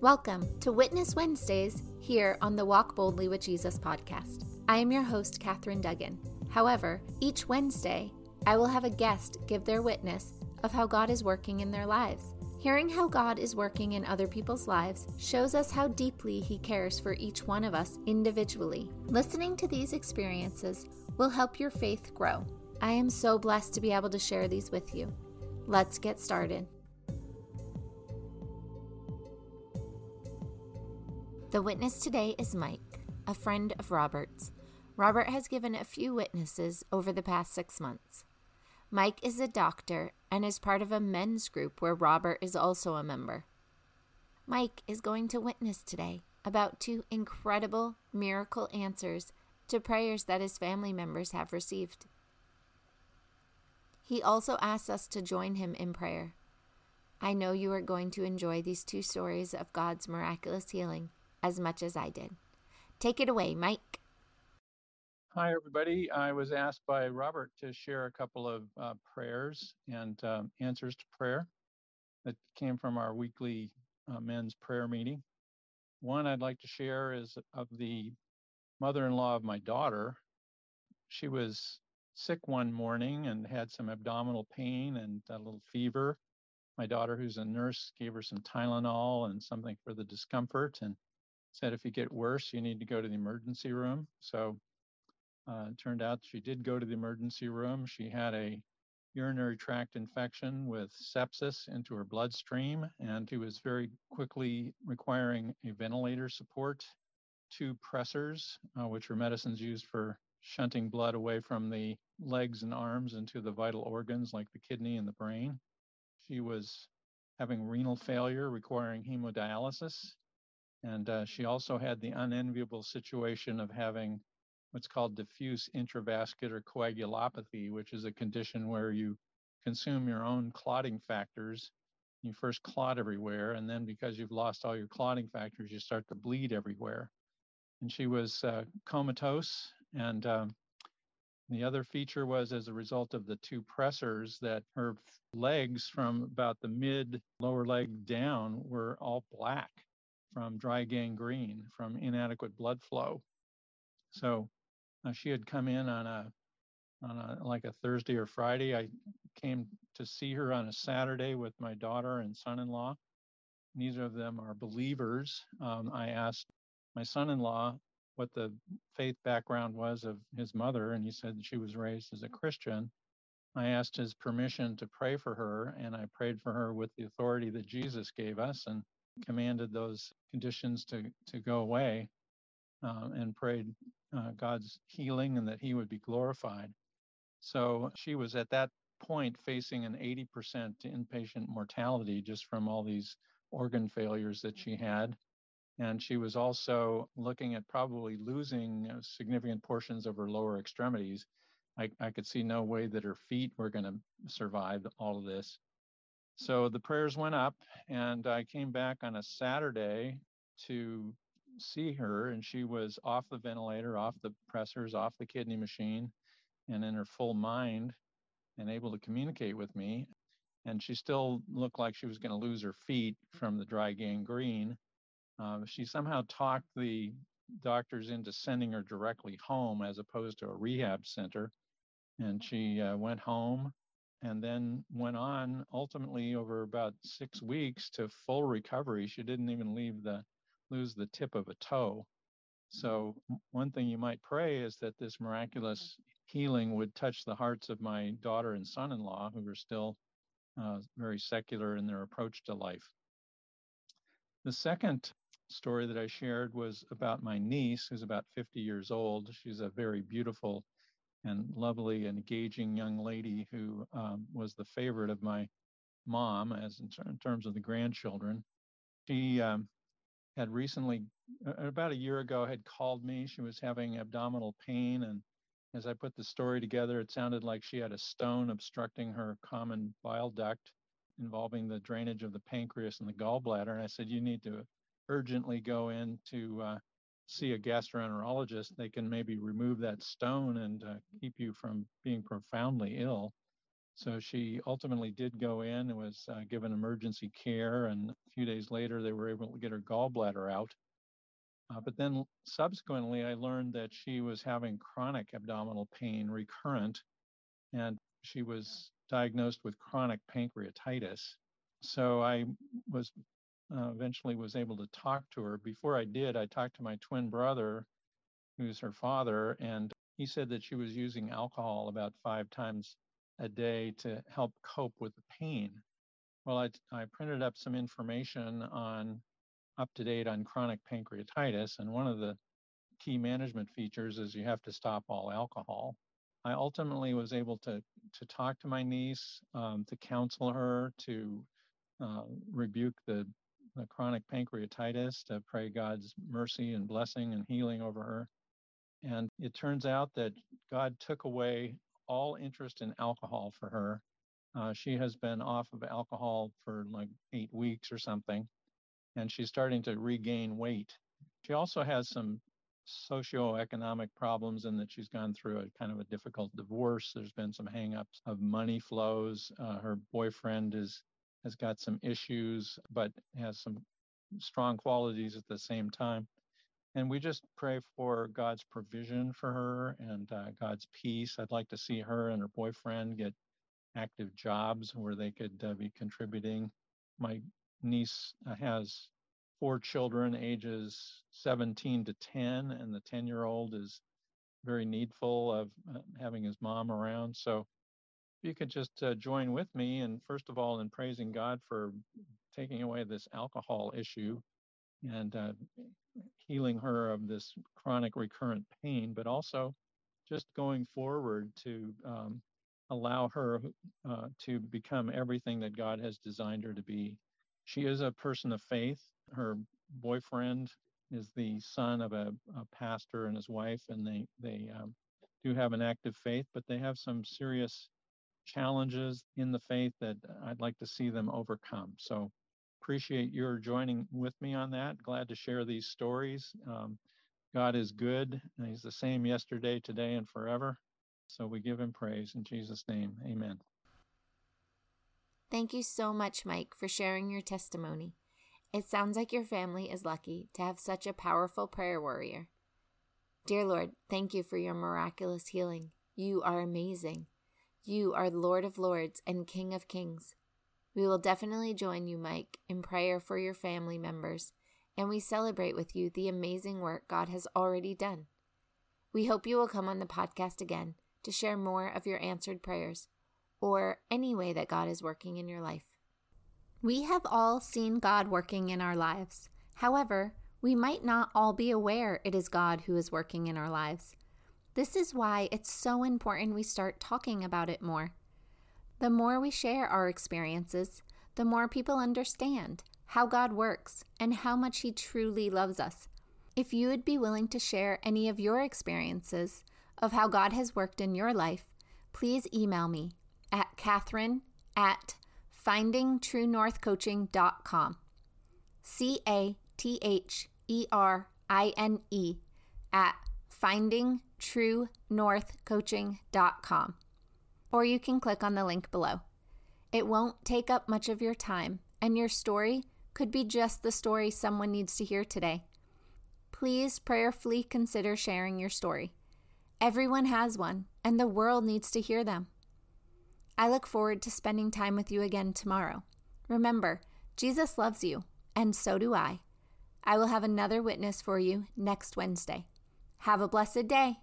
Welcome to Witness Wednesdays here on the Walk Boldly with Jesus podcast. I am your host, Catherine Duggan. However, each Wednesday, I will have a guest give their witness of how God is working in their lives. Hearing how God is working in other people's lives shows us how deeply He cares for each one of us individually. Listening to these experiences will help your faith grow. I am so blessed to be able to share these with you. Let's get started. The witness today is Mike, a friend of Robert's. Robert has given a few witnesses over the past six months. Mike is a doctor and is part of a men's group where Robert is also a member. Mike is going to witness today about two incredible miracle answers to prayers that his family members have received. He also asks us to join him in prayer. I know you are going to enjoy these two stories of God's miraculous healing as much as I did. Take it away, Mike. Hi, everybody. I was asked by Robert to share a couple of uh, prayers and um, answers to prayer that came from our weekly uh, men's prayer meeting. One I'd like to share is of the mother in law of my daughter. She was sick one morning and had some abdominal pain and a little fever. My daughter, who's a nurse, gave her some Tylenol and something for the discomfort and said if you get worse, you need to go to the emergency room. So uh, it turned out she did go to the emergency room. She had a urinary tract infection with sepsis into her bloodstream, and she was very quickly requiring a ventilator support, two pressors, uh, which are medicines used for shunting blood away from the legs and arms into the vital organs like the kidney and the brain. She was having renal failure, requiring hemodialysis. And uh, she also had the unenviable situation of having what's called diffuse intravascular coagulopathy, which is a condition where you consume your own clotting factors. You first clot everywhere, and then because you've lost all your clotting factors, you start to bleed everywhere. And she was uh, comatose, and um, the other feature was as a result of the two pressors that her legs from about the mid lower leg down were all black from dry gangrene, from inadequate blood flow. So uh, she had come in on a on a like a Thursday or Friday. I came to see her on a Saturday with my daughter and son-in-law. Neither of them are believers. Um, I asked my son-in-law what the faith background was of his mother, and he said she was raised as a Christian. I asked his permission to pray for her, and I prayed for her with the authority that Jesus gave us and commanded those conditions to, to go away uh, and prayed uh, God's healing and that he would be glorified. So she was at that point facing an 80% inpatient mortality just from all these organ failures that she had. And she was also looking at probably losing uh, significant portions of her lower extremities. I, I could see no way that her feet were going to survive all of this. So the prayers went up, and I came back on a Saturday to see her, and she was off the ventilator, off the pressors, off the kidney machine, and in her full mind and able to communicate with me. And she still looked like she was going to lose her feet from the dry gangrene. Uh, she somehow talked the doctors into sending her directly home as opposed to a rehab center. And she uh, went home and then went on ultimately over about six weeks to full recovery. She didn't even leave the lose the tip of a toe. So, one thing you might pray is that this miraculous healing would touch the hearts of my daughter and son in law, who are still uh, very secular in their approach to life. The second story that I shared was about my niece, who's about 50 years old. She's a very beautiful and lovely engaging young lady who um, was the favorite of my mom, as in, ter- in terms of the grandchildren. She um, had recently, about a year ago, had called me. She was having abdominal pain. And as I put the story together, it sounded like she had a stone obstructing her common bile duct involving the drainage of the pancreas and the gallbladder. And I said, You need to urgently go in to uh, see a gastroenterologist. They can maybe remove that stone and uh, keep you from being profoundly ill. So she ultimately did go in and was uh, given emergency care. And a few days later, they were able to get her gallbladder out. Uh, but then subsequently, I learned that she was having chronic abdominal pain recurrent, and she was diagnosed with chronic pancreatitis. So I was uh, eventually was able to talk to her. Before I did, I talked to my twin brother, who's her father, and he said that she was using alcohol about five times a day to help cope with the pain. Well, I, I printed up some information on UpToDate on chronic pancreatitis, and one of the key management features is you have to stop all alcohol. I ultimately was able to to talk to my niece, um, to counsel her, to uh, rebuke the, the chronic pancreatitis, to pray God's mercy and blessing and healing over her. And it turns out that God took away all interest in alcohol for her. Uh, she has been off of alcohol for like eight weeks or something, and she's starting to regain weight. She also has some socioeconomic problems in that she's gone through a kind of a difficult divorce. There's been some hangups of money flows. Uh, her boyfriend is has got some issues, but has some strong qualities at the same time. And we just pray for God's provision for her and uh, God's peace. I'd like to see her and her boyfriend get active jobs where they could uh, be contributing. My niece uh, has four children, ages 17 to 10, and the 10 year old is very needful of uh, having his mom around. So you could just uh, join with me, and first of all, in praising God for taking away this alcohol issue and uh, healing her of this chronic recurrent pain, but also just going forward to um, allow her uh, to become everything that God has designed her to be. She is a person of faith. Her boyfriend is the son of a, a pastor and his wife, and they they um, do have an active faith, but they have some serious challenges in the faith that I'd like to see them overcome. So appreciate your joining with me on that. Glad to share these stories. Um, God is good. He's the same yesterday, today, and forever. So we give him praise in Jesus' name. Amen. Thank you so much, Mike, for sharing your testimony. It sounds like your family is lucky to have such a powerful prayer warrior. Dear Lord, thank you for your miraculous healing. You are amazing. You are Lord of Lords and King of Kings. We will definitely join you, Mike, in prayer for your family members, and we celebrate with you the amazing work God has already done. We hope you will come on the podcast again to share more of your answered prayers or any way that God is working in your life. We have all seen God working in our lives. However, we might not all be aware it is God who is working in our lives. This is why it's so important we start talking about it more. The more we share our experiences, the more people understand how God works and how much He truly loves us. If you would be willing to share any of your experiences of how God has worked in your life, please email me at Catherine at findingtruenorthcoaching.com. C A T H E R I N E at findingtruenorthcoaching.com. Or you can click on the link below. It won't take up much of your time, and your story could be just the story someone needs to hear today. Please prayerfully consider sharing your story. Everyone has one, and the world needs to hear them. I look forward to spending time with you again tomorrow. Remember, Jesus loves you, and so do I. I will have another witness for you next Wednesday. Have a blessed day.